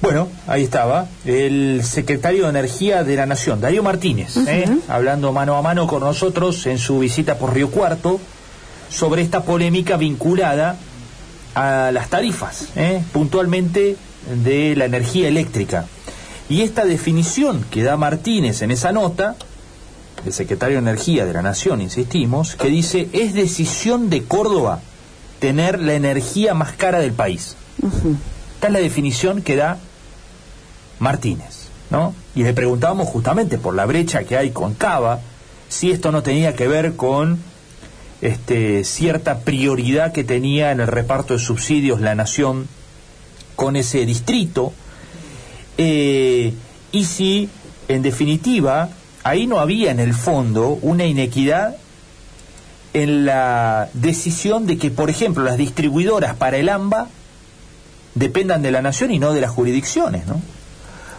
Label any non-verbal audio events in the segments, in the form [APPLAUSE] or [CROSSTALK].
Bueno, ahí estaba el secretario de Energía de la Nación, Darío Martínez, ¿eh? hablando mano a mano con nosotros en su visita por Río Cuarto sobre esta polémica vinculada a las tarifas, ¿eh? puntualmente de la energía eléctrica. Y esta definición que da Martínez en esa nota, el secretario de Energía de la Nación, insistimos, que dice, es decisión de Córdoba tener la energía más cara del país. Esta es la definición que da Martínez, ¿no? Y le preguntábamos justamente por la brecha que hay con Cava, si esto no tenía que ver con este, cierta prioridad que tenía en el reparto de subsidios la nación con ese distrito, eh, y si, en definitiva, ahí no había en el fondo una inequidad en la decisión de que, por ejemplo, las distribuidoras para el AMBA dependan de la nación y no de las jurisdicciones, ¿no?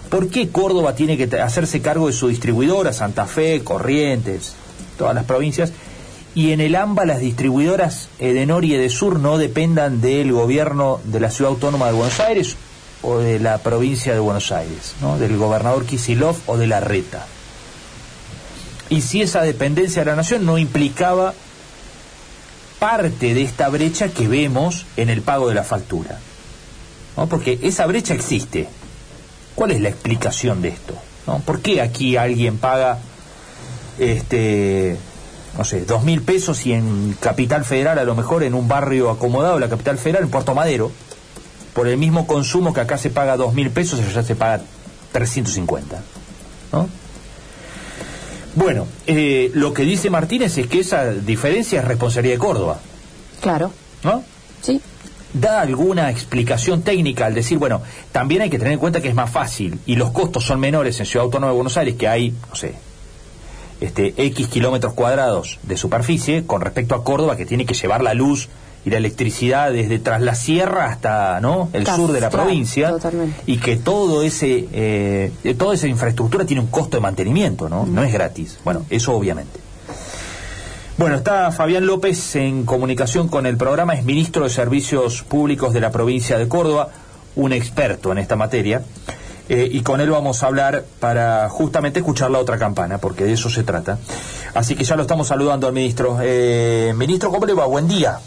¿Por qué Córdoba tiene que hacerse cargo de su distribuidora, Santa Fe, Corrientes, todas las provincias, y en el AMBA las distribuidoras de Nor y de Sur no dependan del gobierno de la Ciudad Autónoma de Buenos Aires o de la provincia de Buenos Aires, ¿no? del gobernador Kisilov o de la Reta? Y si esa dependencia de la nación no implicaba parte de esta brecha que vemos en el pago de la factura. ¿no? Porque esa brecha existe. ¿Cuál es la explicación de esto? ¿no? ¿Por qué aquí alguien paga, este, no sé, dos mil pesos y en Capital Federal, a lo mejor en un barrio acomodado, la Capital Federal, en Puerto Madero, por el mismo consumo que acá se paga dos mil pesos, allá se paga 350? ¿no? Bueno, eh, lo que dice Martínez es que esa diferencia es responsabilidad de Córdoba. Claro. ¿No? Sí da alguna explicación técnica al decir, bueno, también hay que tener en cuenta que es más fácil y los costos son menores en Ciudad Autónoma de Buenos Aires, que hay, no sé, este, X kilómetros cuadrados de superficie con respecto a Córdoba, que tiene que llevar la luz y la electricidad desde tras la sierra hasta no el sur de la provincia y que todo ese eh, toda esa infraestructura tiene un costo de mantenimiento no no es gratis. Bueno eso obviamente bueno, está Fabián López en comunicación con el programa, es ministro de Servicios Públicos de la provincia de Córdoba, un experto en esta materia, eh, y con él vamos a hablar para justamente escuchar la otra campana, porque de eso se trata. Así que ya lo estamos saludando al ministro. Eh, ministro, ¿cómo le va? Buen día.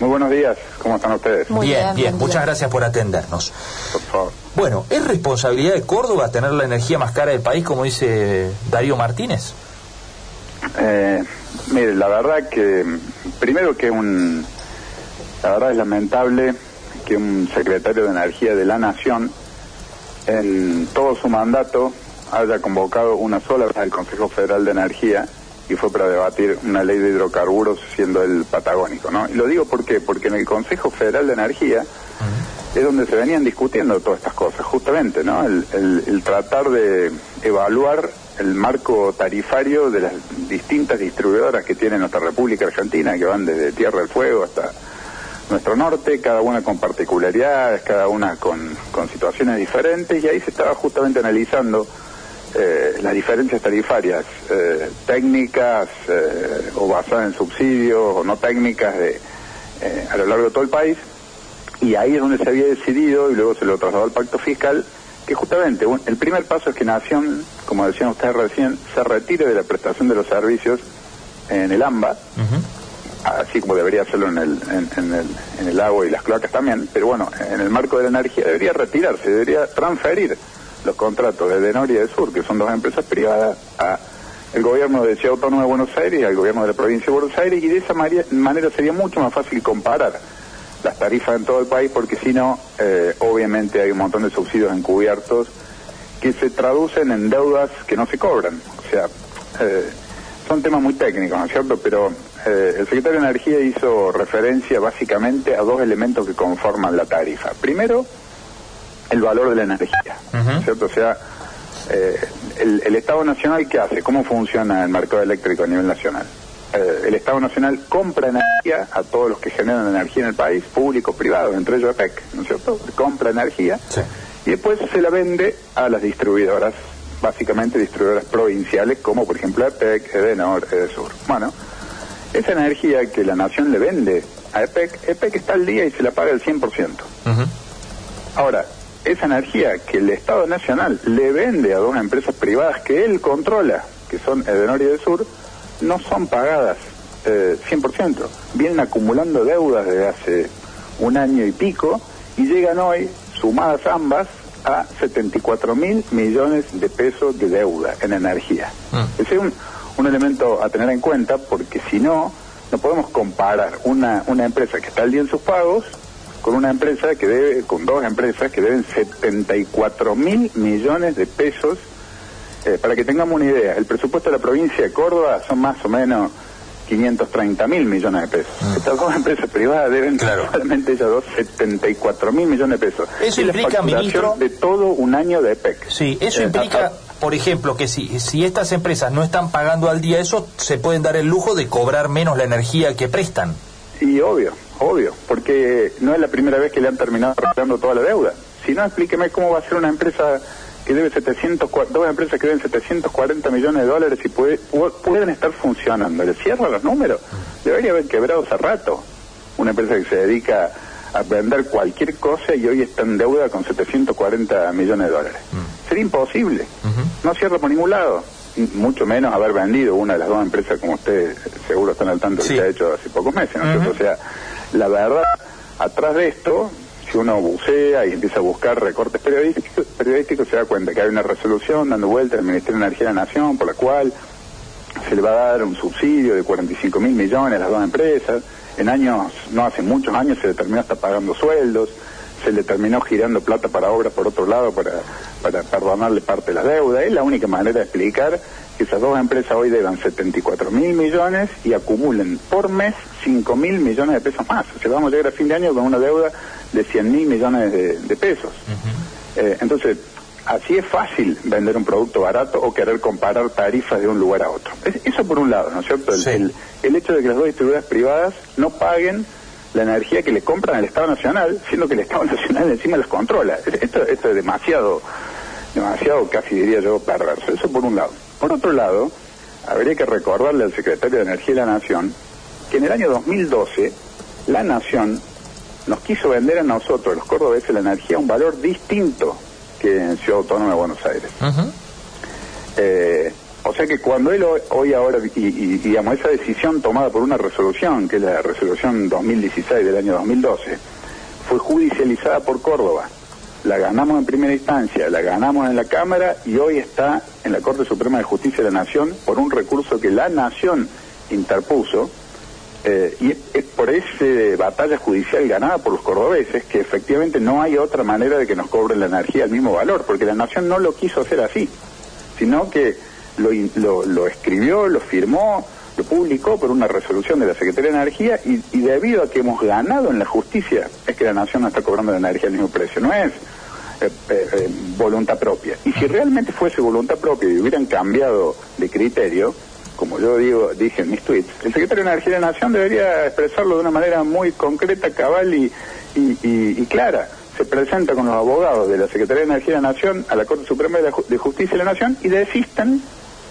Muy buenos días, ¿cómo están ustedes? Muy bien, bien, muchas gracias por atendernos. Por favor. Bueno, ¿es responsabilidad de Córdoba tener la energía más cara del país, como dice Darío Martínez? Eh, mire, la verdad que primero que un, la verdad es lamentable que un secretario de Energía de la Nación en todo su mandato haya convocado una sola vez al Consejo Federal de Energía y fue para debatir una ley de hidrocarburos siendo el patagónico, ¿no? Y lo digo ¿por qué? porque en el Consejo Federal de Energía es donde se venían discutiendo todas estas cosas, justamente, ¿no? el tratar de evaluar el marco tarifario de las distintas distribuidoras que tiene nuestra República Argentina, que van desde Tierra del Fuego hasta nuestro norte, cada una con particularidades, cada una con, situaciones diferentes, y ahí se estaba justamente analizando eh, las diferencias tarifarias eh, técnicas eh, o basadas en subsidios o no técnicas de, a lo largo de todo el país, y ahí es donde se había decidido, y luego se lo trasladó al pacto fiscal, que justamente el primer paso es que Nación, como decían ustedes recién, se retire de la prestación de los servicios en el AMBA, así como debería hacerlo en el, en, el, en el agua y las cloacas también, pero bueno, en el marco de la energía debería retirarse, debería transferir los contratos de Denor y de Sur, que son dos empresas privadas, a el gobierno de Ciudad Autónoma de Buenos Aires y al gobierno de la provincia de Buenos Aires, y de esa manera sería mucho más fácil comparar las tarifas en todo el país, porque si no, eh, obviamente hay un montón de subsidios encubiertos que se traducen en deudas que no se cobran. O sea, eh, son temas muy técnicos, ¿no es cierto? Pero eh, el secretario de Energía hizo referencia básicamente a dos elementos que conforman la tarifa. Primero, el valor de la energía, ¿no es cierto? O sea, el, el Estado Nacional, ¿qué hace? ¿Cómo funciona el mercado eléctrico a nivel nacional? Eh, el Estado Nacional compra energía a todos los que generan energía en el país, públicos, privados, entre ellos EPEC, ¿no es cierto? Compra energía y después se la vende a las distribuidoras, básicamente distribuidoras provinciales, como por ejemplo EPEC, Edenor, Edesur. Bueno, esa energía que la Nación le vende a EPEC, EPEC está al día y se la paga el 100%. Ahora, esa energía que el Estado Nacional le vende a dos empresas privadas que él controla, que son Edenor y del Sur, no son pagadas eh, 100%. Vienen acumulando deudas desde hace un año y pico y llegan hoy, sumadas ambas, a 74 mil millones de pesos de deuda en energía. Mm. Ese es un, un elemento a tener en cuenta porque si no, no podemos comparar una, una empresa que está al día en sus pagos con una empresa que debe, con dos empresas que deben 74 mil millones de pesos. Eh, para que tengamos una idea, el presupuesto de la provincia de Córdoba son más o menos 530 mil millones de pesos. Ah. Estas dos empresas privadas deben claro. solamente ellas dos 74 mil millones de pesos. Eso implica, ministro... De todo un año de EPEC. Sí, eso eh, implica, por ejemplo, que si, si estas empresas no están pagando al día eso, se pueden dar el lujo de cobrar menos la energía que prestan. Y obvio, obvio, porque no es la primera vez que le han terminado pagando toda la deuda. Si no, explíqueme cómo va a ser una empresa que debe 700, dos empresas que deben 740 millones de dólares y puede, pueden estar funcionando. Le cierra los números. Debería haber quebrado hace rato. Una empresa que se dedica a vender cualquier cosa y hoy está en deuda con 740 millones de dólares. Mm. Sería imposible. No cierra por ningún lado mucho menos haber vendido una de las dos empresas como ustedes seguro están al tanto que se ha hecho hace pocos meses, ¿no? O sea, la verdad, atrás de esto, si uno bucea y empieza a buscar recortes periodísticos, periodísticos se da cuenta que hay una resolución dando vuelta del Ministerio de Energía de la Nación por la cual se le va a dar un subsidio de 45 mil millones a las dos empresas. En años, no hace muchos años, se determinó hasta pagando sueldos se le terminó girando plata para obras por otro lado para, para perdonarle parte de la deuda. Es la única manera de explicar que esas dos empresas hoy deban 74 mil millones y acumulen por mes 5 mil millones de pesos más. O sea, vamos a llegar a fin de año con una deuda de 100 mil millones de, pesos. Eh, entonces, así es fácil vender un producto barato o querer comparar tarifas de un lugar a otro. eso por un lado, ¿no es cierto? El, el hecho de que las dos distribuidoras privadas no paguen la energía que le compran al Estado Nacional, siendo que el Estado [LAUGHS] Nacional encima los controla. Esto, esto es demasiado, demasiado casi diría yo perverso. Eso por un lado. Por otro lado, habría que recordarle al secretario de Energía de la Nación que en el año 2012 la Nación nos quiso vender a nosotros, los cordobeses, la energía a un valor distinto que en Ciudad Autónoma de Buenos Aires. O sea que cuando él hoy ahora, y, digamos, esa decisión tomada por una resolución, que es la resolución 2016 del año 2012, fue judicializada por Córdoba. La ganamos en primera instancia, la ganamos en la Cámara y hoy está en la Corte Suprema de Justicia de la Nación por un recurso que la Nación interpuso. Eh, y es por esa batalla judicial ganada por los cordobeses que efectivamente no hay otra manera de que nos cobren la energía al mismo valor, porque la Nación no lo quiso hacer así, sino que lo, lo, escribió, lo firmó, lo publicó por una resolución de la Secretaría de Energía y, debido a que hemos ganado en la justicia es que la nación no está cobrando la energía al mismo precio, no es eh, eh, eh, voluntad propia. Y si realmente fuese voluntad propia y hubieran cambiado de criterio, como yo digo, dije en mis tweets, el secretario de Energía de la Nación debería expresarlo de una manera muy concreta, cabal y, clara se presenta con los abogados de la Secretaría de Energía de la Nación a la Corte Suprema de Justicia de la Nación y desistan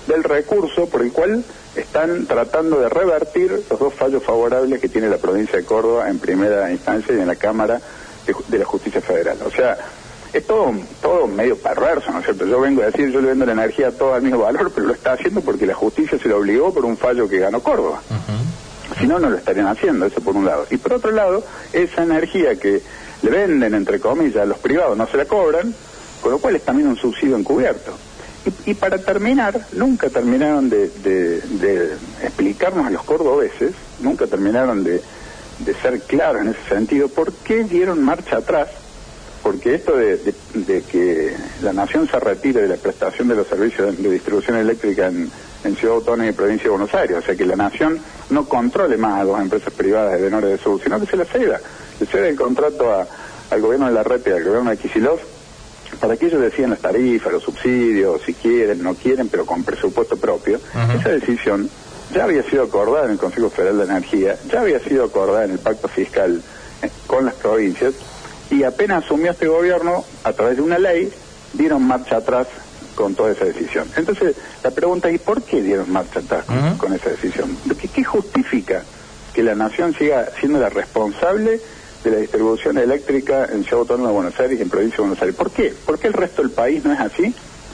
del recurso por el cual están tratando de revertir los dos fallos favorables que tiene la provincia de Córdoba en primera instancia y en la Cámara de, la Justicia Federal. O sea, es todo, todo medio perverso, ¿no es cierto? Yo vengo a decir, yo le vendo la energía todo al mismo valor, pero lo está haciendo porque la justicia se lo obligó por un fallo que ganó Córdoba. Si no, no lo estarían haciendo, eso por un lado. Y por otro lado, esa energía que le venden, entre comillas, a los privados no se la cobran, con lo cual es también un subsidio encubierto. Y, para terminar, nunca terminaron de, explicarnos a los cordobeses, nunca terminaron de, ser claros en ese sentido, por qué dieron marcha atrás, porque esto de, que la nación se retire de la prestación de los servicios de, distribución eléctrica en, Ciudad Autónoma y Provincia de Buenos Aires, o sea que la nación no controle más a dos empresas privadas de Norte de Sur, sino que se la ceda, le cede el contrato al gobierno de la red y al gobierno de Kisilov para que ellos decían las tarifas, los subsidios, si quieren, no quieren, pero con presupuesto propio, esa decisión ya había sido acordada en el Consejo Federal de Energía, ya había sido acordada en el pacto fiscal eh, con las provincias, y apenas asumió este gobierno, a través de una ley, dieron marcha atrás con toda esa decisión. Entonces, la pregunta es, ¿por qué dieron marcha atrás con, esa decisión? ¿Qué, ¿Qué justifica que la nación siga siendo la responsable de la distribución eléctrica en Ciudad Autónoma de Buenos Aires y en Provincia de Buenos Aires. ¿Por qué? ¿Por qué el resto del país no es así?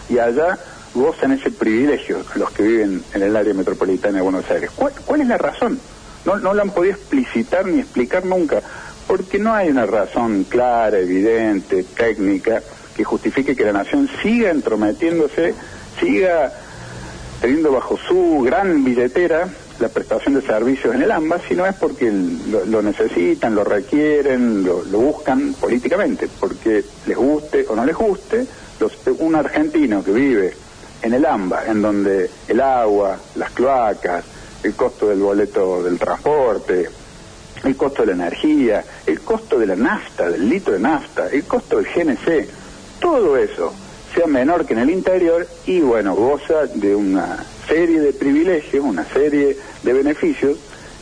Y allá gozan ese privilegio los que viven en el área metropolitana de Buenos Aires. ¿Cuál, cuál es la razón? No, no lo han podido explicitar ni explicar nunca, porque no hay una razón clara, evidente, técnica, que justifique que la nación siga entrometiéndose, siga teniendo bajo su gran billetera la prestación de servicios en el AMBA, sino es porque lo, necesitan, lo requieren, lo, buscan políticamente, porque les guste o no les guste, un argentino que vive en el AMBA, en donde el agua, las cloacas, el costo del boleto del transporte, el costo de la energía, el costo de la nafta, del litro de nafta, el costo del GNC, todo eso sea menor que en el interior y bueno, goza de una serie de privilegios, una serie de beneficios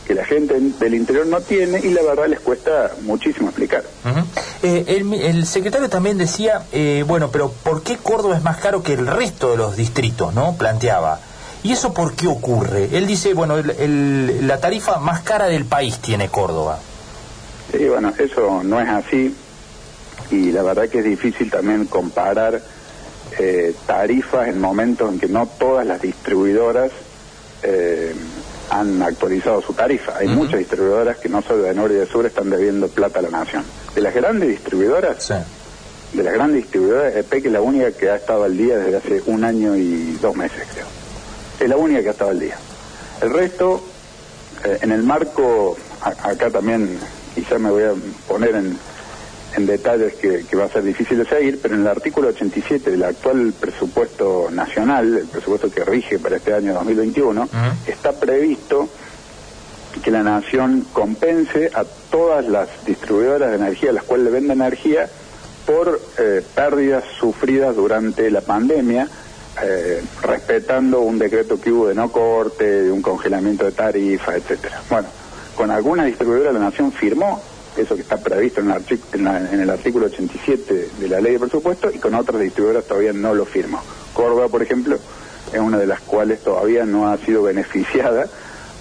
que la gente del interior no tiene y la verdad les cuesta muchísimo explicar. Eh, el, secretario también decía, eh, bueno, pero ¿por qué Córdoba es más caro que el resto de los distritos? no Planteaba. ¿Y eso por qué ocurre? Él dice, bueno, la tarifa más cara del país tiene Córdoba. Sí, bueno, eso no es así y la verdad que es difícil también comparar eh, tarifas en momentos en que no todas las distribuidoras eh, han actualizado su tarifa. Hay muchas distribuidoras que no solo de norte y de sur están debiendo plata a la nación. De las grandes distribuidoras, de las grandes distribuidoras, EPEC es la única que ha estado al día desde hace un año y dos meses, creo. Es la única que ha estado al día. El resto, eh, en el marco, acá también quizá me voy a poner en, en detalles que, va a ser difícil de seguir, pero en el artículo 87 del actual presupuesto nacional, el presupuesto que rige para este año 2021, está previsto que la nación compense a todas las distribuidoras de energía a las cuales le vende energía por eh, pérdidas sufridas durante la pandemia, eh, respetando un decreto que hubo de no corte, de un congelamiento de tarifas, etcétera. Bueno, con alguna distribuidora la nación firmó eso que está previsto en el, artículo 87 de la ley de presupuesto, y con otras distribuidoras todavía no lo firmó. Córdoba, por ejemplo, es una de las cuales todavía no ha sido beneficiada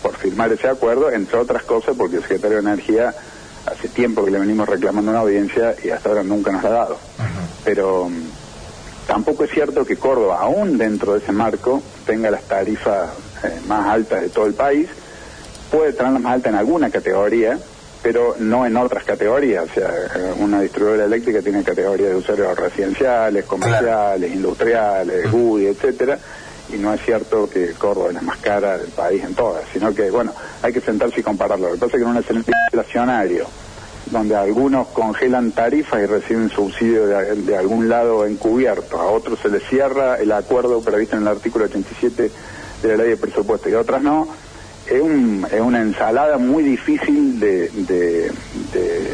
por firmar ese acuerdo, entre otras cosas porque el secretario de Energía hace tiempo que le venimos reclamando una audiencia y hasta ahora nunca nos ha dado. Pero tampoco es cierto que Córdoba, aún dentro de ese marco, tenga las tarifas eh, más altas de todo el país, puede tenerlas más altas en alguna categoría, pero no en otras categorías. O sea, una distribuidora eléctrica tiene categorías de usuarios residenciales, comerciales, industriales, UDI, etcétera, y no es cierto que Córdoba es la más cara del país en todas, sino que, bueno, hay que sentarse y compararlo. Lo que pasa es que en un escenario inflacionario, donde algunos congelan tarifas y reciben subsidio de, algún lado encubierto, a otros se les cierra el acuerdo previsto en el artículo 87 de la ley de presupuesto y a otras no, es, un, es una ensalada muy difícil de, de,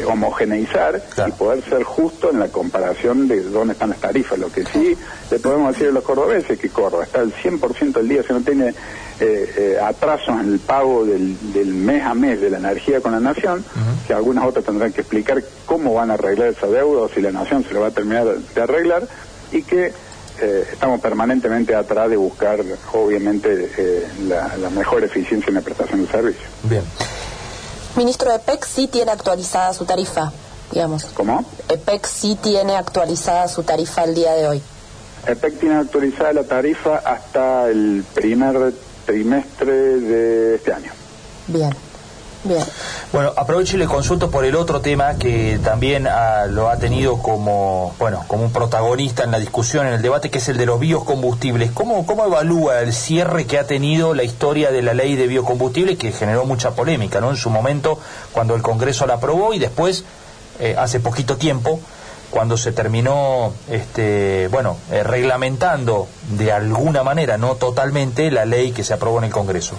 homogeneizar y poder ser justo en la comparación de dónde están las tarifas. Lo que sí le podemos decir a los cordobeses es que Córdoba está al 100% del día, si no tiene eh, eh, atrasos en el pago del, del, mes a mes de la energía con la nación, que algunas otras tendrán que explicar cómo van a arreglar esa deuda o si la nación se lo va a terminar de arreglar y que eh, estamos permanentemente atrás de buscar, obviamente, eh, la, mejor eficiencia en la prestación de servicio. Bien. Ministro, EPEC sí tiene actualizada su tarifa, digamos. ¿Cómo? EPEC sí tiene actualizada su tarifa el día de hoy. EPEC tiene actualizada la tarifa hasta el primer trimestre de este año. Bien. Bien. Bueno, aprovecho y le consulto por el otro tema que también ah, lo ha tenido como, bueno, como un protagonista en la discusión, en el debate, que es el de los biocombustibles. ¿Cómo, cómo evalúa el cierre que ha tenido la historia de la ley de biocombustibles que generó mucha polémica, ¿no? En su momento, cuando el Congreso la aprobó y después, eh, hace poquito tiempo, cuando se terminó, este, bueno, eh, reglamentando de alguna manera, no totalmente, la ley que se aprobó en el Congreso.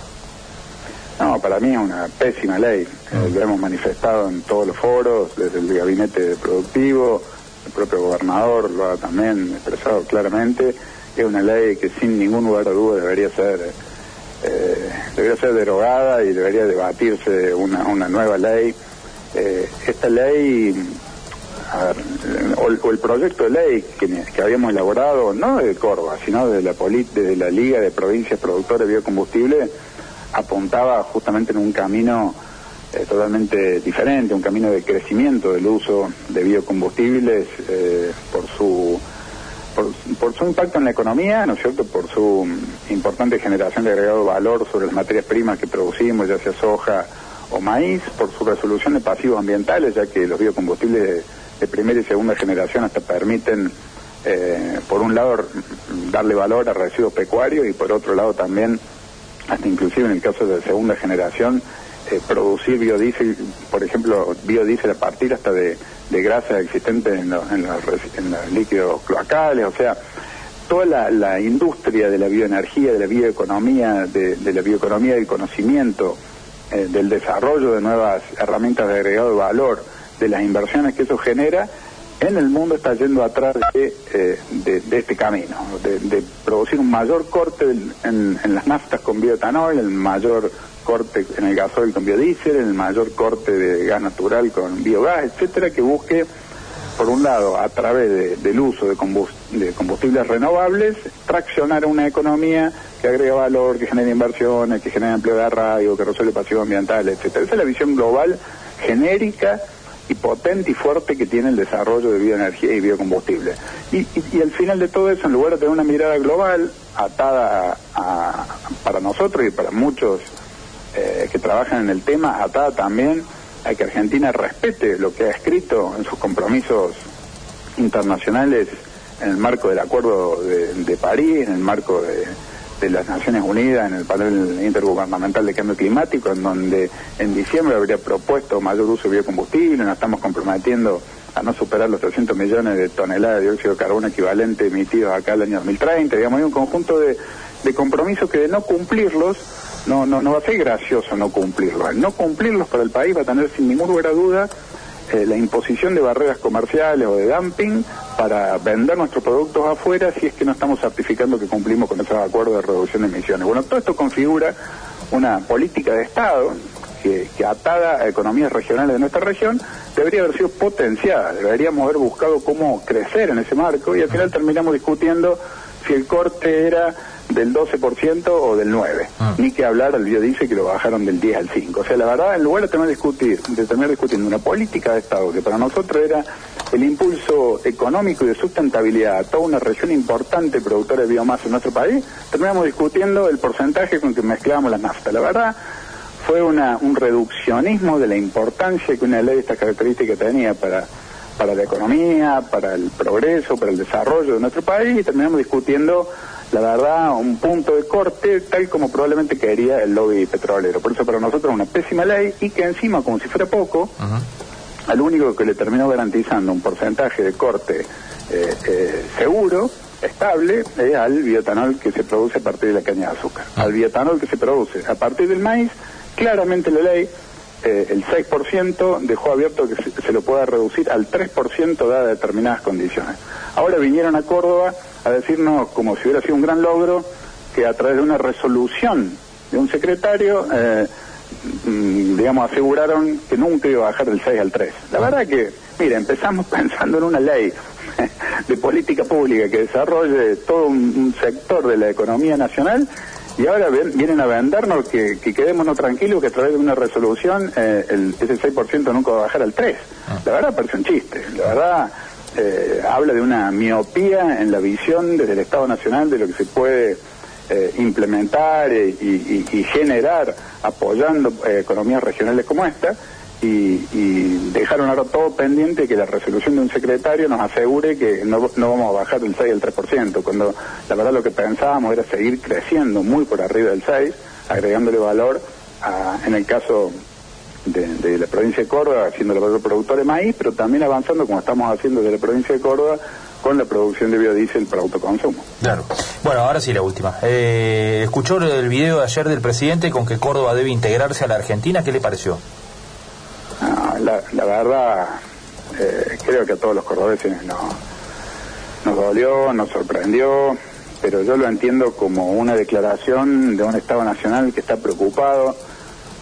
No, para mí es una pésima ley. Eh, mm. lo hemos manifestado en todos los foros, desde el gabinete productivo, el propio gobernador lo ha también expresado claramente. Es una ley que sin ningún lugar de duda debería ser eh, debería ser derogada y debería debatirse una, una nueva ley. Eh, esta ley, o, el proyecto de ley que, habíamos elaborado, no de Córdoba, sino de la, de la Liga de Provincias Productores de Biocombustible, apuntaba justamente en un camino eh, totalmente diferente, un camino de crecimiento del uso de biocombustibles eh, por su por, su impacto en la economía, ¿no es cierto?, por su importante generación de agregado valor sobre las materias primas que producimos, ya sea soja o maíz, por su resolución de pasivos ambientales, ya que los biocombustibles de, primera y segunda generación hasta permiten, eh, por un lado, darle valor a residuos pecuarios y por otro lado también, hasta inclusive en el caso de segunda generación, eh, producir biodiesel, por ejemplo, biodiesel a partir hasta de, de grasa existente en, los, líquidos cloacales, o sea, toda la, industria de la bioenergía, de la bioeconomía, de, la bioeconomía del conocimiento, eh, del desarrollo de nuevas herramientas de agregado de valor, de las inversiones que eso genera, en el mundo está yendo atrás de, eh, este camino, de, producir un mayor corte en, en, las naftas con bioetanol, el mayor corte en el gasoil con biodiesel, el mayor corte de gas natural con biogás, etcétera, que busque, por un lado, a través del uso de, combustibles renovables, traccionar una economía que agrega valor, que genera inversiones, que genera empleo de radio, que resuelve pasivos ambientales, etcétera. Esa es la visión global genérica y potente y fuerte que tiene el desarrollo de bioenergía y biocombustible. Y, al final de todo eso, en lugar de tener una mirada global atada para nosotros y para muchos eh, que trabajan en el tema, atada también a que Argentina respete lo que ha escrito en sus compromisos internacionales en el marco del Acuerdo de, París, en el marco de, las Naciones Unidas, en el panel intergubernamental de cambio climático, en donde en diciembre habría propuesto mayor uso de biocombustible, nos estamos comprometiendo a no superar los 300 millones de toneladas de dióxido de carbono equivalente emitidos acá el año 2030. Digamos, hay un conjunto de, de compromisos que de no cumplirlos no, no, no va a ser gracioso no cumplirlos. Al no cumplirlos para el país va a tener sin ninguna lugar a duda eh, la imposición de barreras comerciales o de dumping para vender nuestros productos afuera si es que no estamos certificando que cumplimos con esos acuerdos de reducción de emisiones. Bueno, todo esto configura una política de Estado que, que atada a economías regionales de nuestra región debería haber sido potenciada, deberíamos haber buscado cómo crecer en ese marco y al final terminamos discutiendo si el corte era del 12% o del 9%. Ah. Ni que hablar, el dice que lo bajaron del 10 al 5%. O sea, la verdad, en lugar de terminar, discutir, de terminar discutiendo una política de Estado que para nosotros era el impulso económico y de sustentabilidad a toda una región importante productora de biomasa en nuestro país, terminamos discutiendo el porcentaje con que mezclábamos la nafta. La verdad, fue una, un reduccionismo de la importancia que una ley de estas características tenía para para la economía, para el progreso, para el desarrollo de nuestro país y terminamos discutiendo la verdad, un punto de corte tal como probablemente quería el lobby petrolero. Por eso para nosotros es una pésima ley y que encima, como si fuera poco, al único que le terminó garantizando un porcentaje de corte eh, eh, seguro, estable, es al biotanol que se produce a partir de la caña de azúcar. Ah. Al biotanol que se produce a partir del maíz, claramente la ley eh, el 6% dejó abierto que se, lo pueda reducir al 3% dadas determinadas condiciones. Ahora vinieron a Córdoba a decirnos, como si hubiera sido un gran logro, que a través de una resolución de un secretario, eh, mm, digamos, aseguraron que nunca iba a bajar del 6 al 3. La verdad que, mire, empezamos [LAUGHS] pensando en una ley de política pública que desarrolle todo un sector de la economía nacional y ahora vienen a vendernos que, que quedémonos tranquilos que a través de una resolución eh, el, ese 6% nunca va a bajar al 3%. Ah. La verdad parece un chiste. La verdad eh, habla de una miopía en la visión desde el Estado Nacional de lo que se puede eh, implementar y, generar apoyando economías regionales como esta y, dejaron ahora todo pendiente que la resolución de un secretario nos asegure que no, vamos a bajar del 6 al 3%, cuando la verdad lo que pensábamos era seguir creciendo muy por arriba del 6, agregándole valor en el caso de, la provincia de Córdoba, siendo el mayor productor de maíz, pero también avanzando como estamos haciendo desde la provincia de Córdoba con la producción de biodiesel para autoconsumo. Claro. Bueno, ahora sí la última. Eh, ¿Escuchó el video de ayer del presidente con que Córdoba debe integrarse a la Argentina? ¿Qué le pareció? la, verdad, eh, creo que a todos los cordobeses no, nos dolió, nos sorprendió, pero yo lo entiendo como una declaración de un Estado Nacional que está preocupado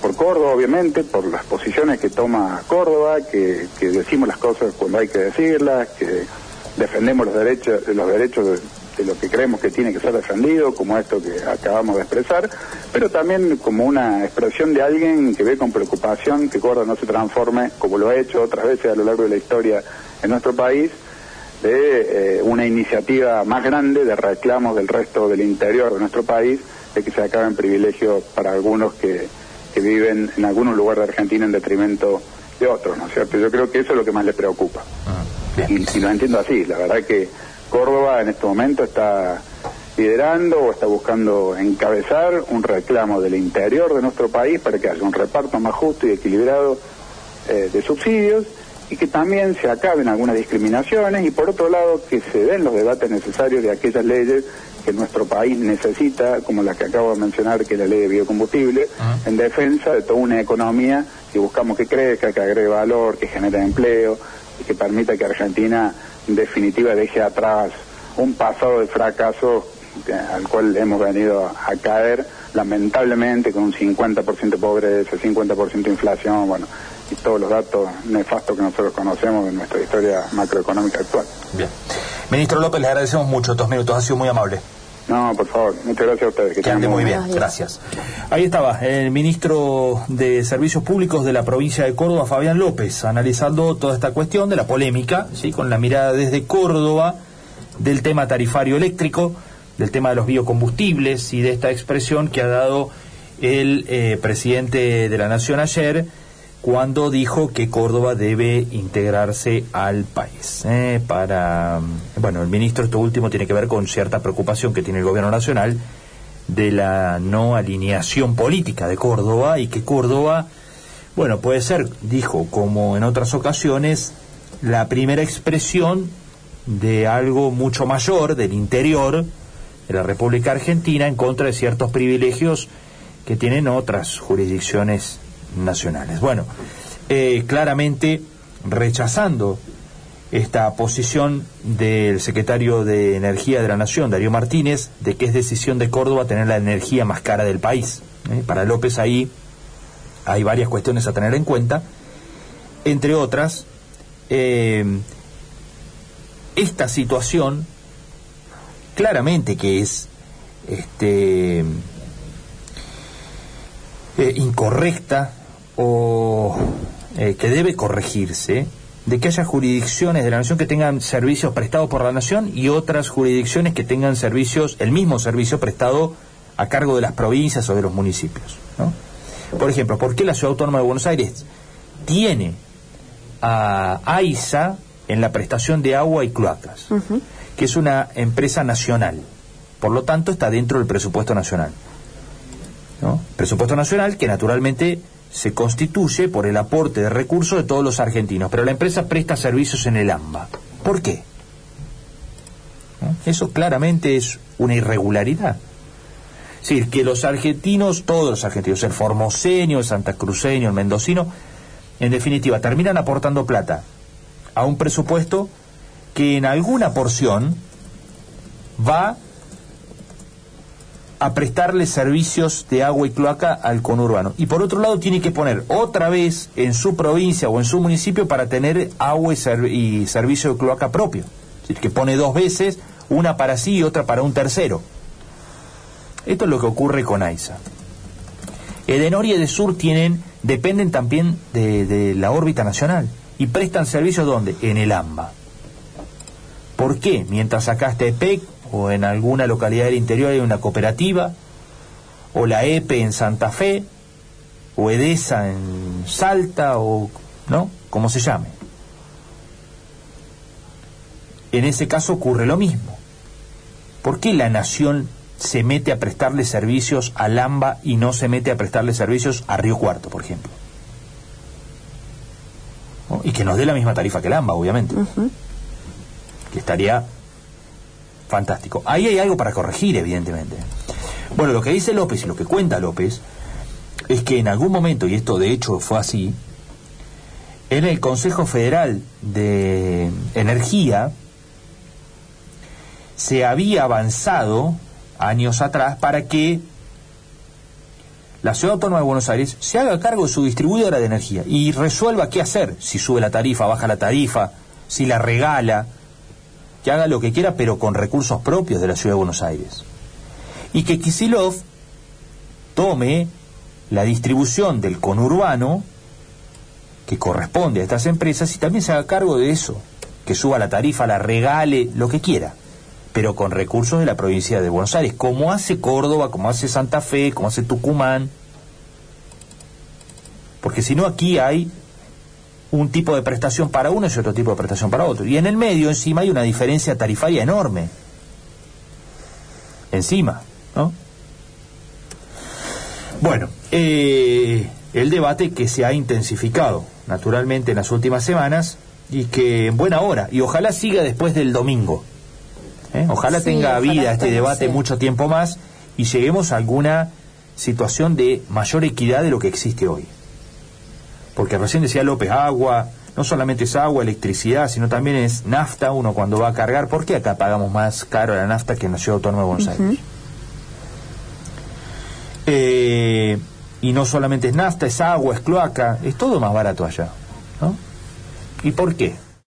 por Córdoba, obviamente, por las posiciones que toma Córdoba, que, decimos las cosas cuando hay que decirlas, que defendemos los derechos, los derechos de lo que creemos que tiene que ser defendido, como esto que acabamos de expresar, pero también como una expresión de alguien que ve con preocupación que Córdoba no se transforme, como lo ha hecho otras veces a lo largo de la historia en nuestro país, de eh, una iniciativa más grande de reclamos del resto del interior de nuestro país, de que se acaben privilegios para algunos que, que viven en algunos lugares de Argentina en detrimento de otros, ¿no es cierto? Yo creo que eso es lo que más le preocupa. Ah, y, y, lo entiendo así, la verdad que Córdoba en este momento está liderando o está buscando encabezar un reclamo del interior de nuestro país para que haya un reparto más justo y equilibrado eh, de subsidios y que también se acaben algunas discriminaciones y por otro lado que se den los debates necesarios de aquellas leyes que nuestro país necesita, como las que acabo de mencionar, que es la ley de biocombustible, ah. en defensa de toda una economía que buscamos que crezca, que agregue valor, que genere empleo y que permita que Argentina en definitiva deje atrás un pasado de fracaso al cual hemos venido a, caer lamentablemente con un 50% de pobreza, 50% de inflación, bueno, y todos los datos nefastos que nosotros conocemos de nuestra historia macroeconómica actual. Bien. Ministro López, le agradecemos mucho estos minutos, ha sido muy amable. No, por favor, muchas gracias a ustedes. Que, ande muy bien, gracias. Ahí estaba el ministro de Servicios Públicos de la provincia de Córdoba, Fabián López, analizando toda esta cuestión de la polémica, ¿sí? con la mirada desde Córdoba del tema tarifario eléctrico, del tema de los biocombustibles y de esta expresión que ha dado el eh, presidente de la Nación ayer cuando dijo que Córdoba debe integrarse al país. ¿eh? para, bueno, el ministro, esto último tiene que ver con cierta preocupación que tiene el gobierno nacional de la no alineación política de Córdoba y que Córdoba, bueno, puede ser, dijo, como en otras ocasiones, la primera expresión de algo mucho mayor del interior de la República Argentina en contra de ciertos privilegios que tienen otras jurisdicciones nacionales. Bueno, eh, claramente rechazando esta posición del secretario de Energía de la Nación, Darío Martínez, de que es decisión de Córdoba tener la energía más cara del país. ¿eh? Para López ahí hay varias cuestiones a tener en cuenta, entre otras, eh, esta situación claramente que es este, incorrecta o eh, que debe corregirse de que haya jurisdicciones de la nación que tengan servicios prestados por la nación y otras jurisdicciones que tengan servicios, el mismo servicio prestado a cargo de las provincias o de los municipios. Por ejemplo, ¿por qué la Ciudad Autónoma de Buenos Aires tiene a AISA en la prestación de agua y cloacas, que es una empresa nacional? Por lo tanto, está dentro del presupuesto nacional. Presupuesto nacional que naturalmente se constituye por el aporte de recursos de todos los argentinos, pero la empresa presta servicios en el AMBA. ¿Por qué? Eso claramente es una irregularidad. Es decir, que los argentinos, todos los argentinos, el formoseño, el santacruceño, el mendocino, en definitiva, terminan aportando plata a un presupuesto que en alguna porción va a prestarle servicios de agua y cloaca al conurbano. Y por otro lado tiene que poner otra vez en su provincia o en su municipio para tener agua y, servicio de cloaca propio. Es decir, que pone dos veces, una para sí y otra para un tercero. Esto es lo que ocurre con AISA. Edenor y Edesur tienen, dependen también de, la órbita nacional y prestan servicios ¿dónde? En el AMBA. ¿Por qué? Mientras acá está EPEC, o en alguna localidad del interior hay una cooperativa, o la EPE en Santa Fe, o EDESA en Salta, o, ¿no? Como se llame. En ese caso ocurre lo mismo. ¿Por qué la nación se mete a prestarle servicios a Lamba y no se mete a prestarle servicios a Río Cuarto, por ejemplo? Y que nos dé la misma tarifa que Lamba, obviamente. Que estaría fantástico. Ahí hay algo para corregir, evidentemente. Bueno, lo que dice López y lo que cuenta López es que en algún momento, y esto de hecho fue así, en el Consejo Federal de Energía se había avanzado años atrás para que la Ciudad Autónoma de Buenos Aires se haga cargo de su distribuidora de energía y resuelva qué hacer, si sube la tarifa, baja la tarifa, si la regala, haga lo que quiera, pero con recursos propios de la ciudad de Buenos Aires. Y que Kisilov tome la distribución del conurbano que corresponde a estas empresas y también se haga cargo de eso, que suba la tarifa, la regale, lo que quiera, pero con recursos de la provincia de Buenos Aires, como hace Córdoba, como hace Santa Fe, como hace Tucumán. Porque si no aquí hay un tipo de prestación para uno y otro tipo de prestación para otro. Y en el medio encima hay una diferencia tarifaria enorme. Encima, ¿no? Bueno, eh, el debate que se ha intensificado naturalmente en las últimas semanas y que en buena hora y ojalá siga después del domingo. ¿eh? Ojalá tenga vida este debate mucho tiempo más y lleguemos a alguna situación de mayor equidad de lo que existe hoy. Porque recién decía López, agua, no solamente es agua, electricidad, sino también es nafta, uno cuando va a cargar, ¿por qué acá pagamos más caro la nafta que en la Ciudad Autónoma de Buenos Aires? Eh, y no solamente es nafta, es agua, es cloaca, es todo más barato allá. ¿no? ¿Y por qué?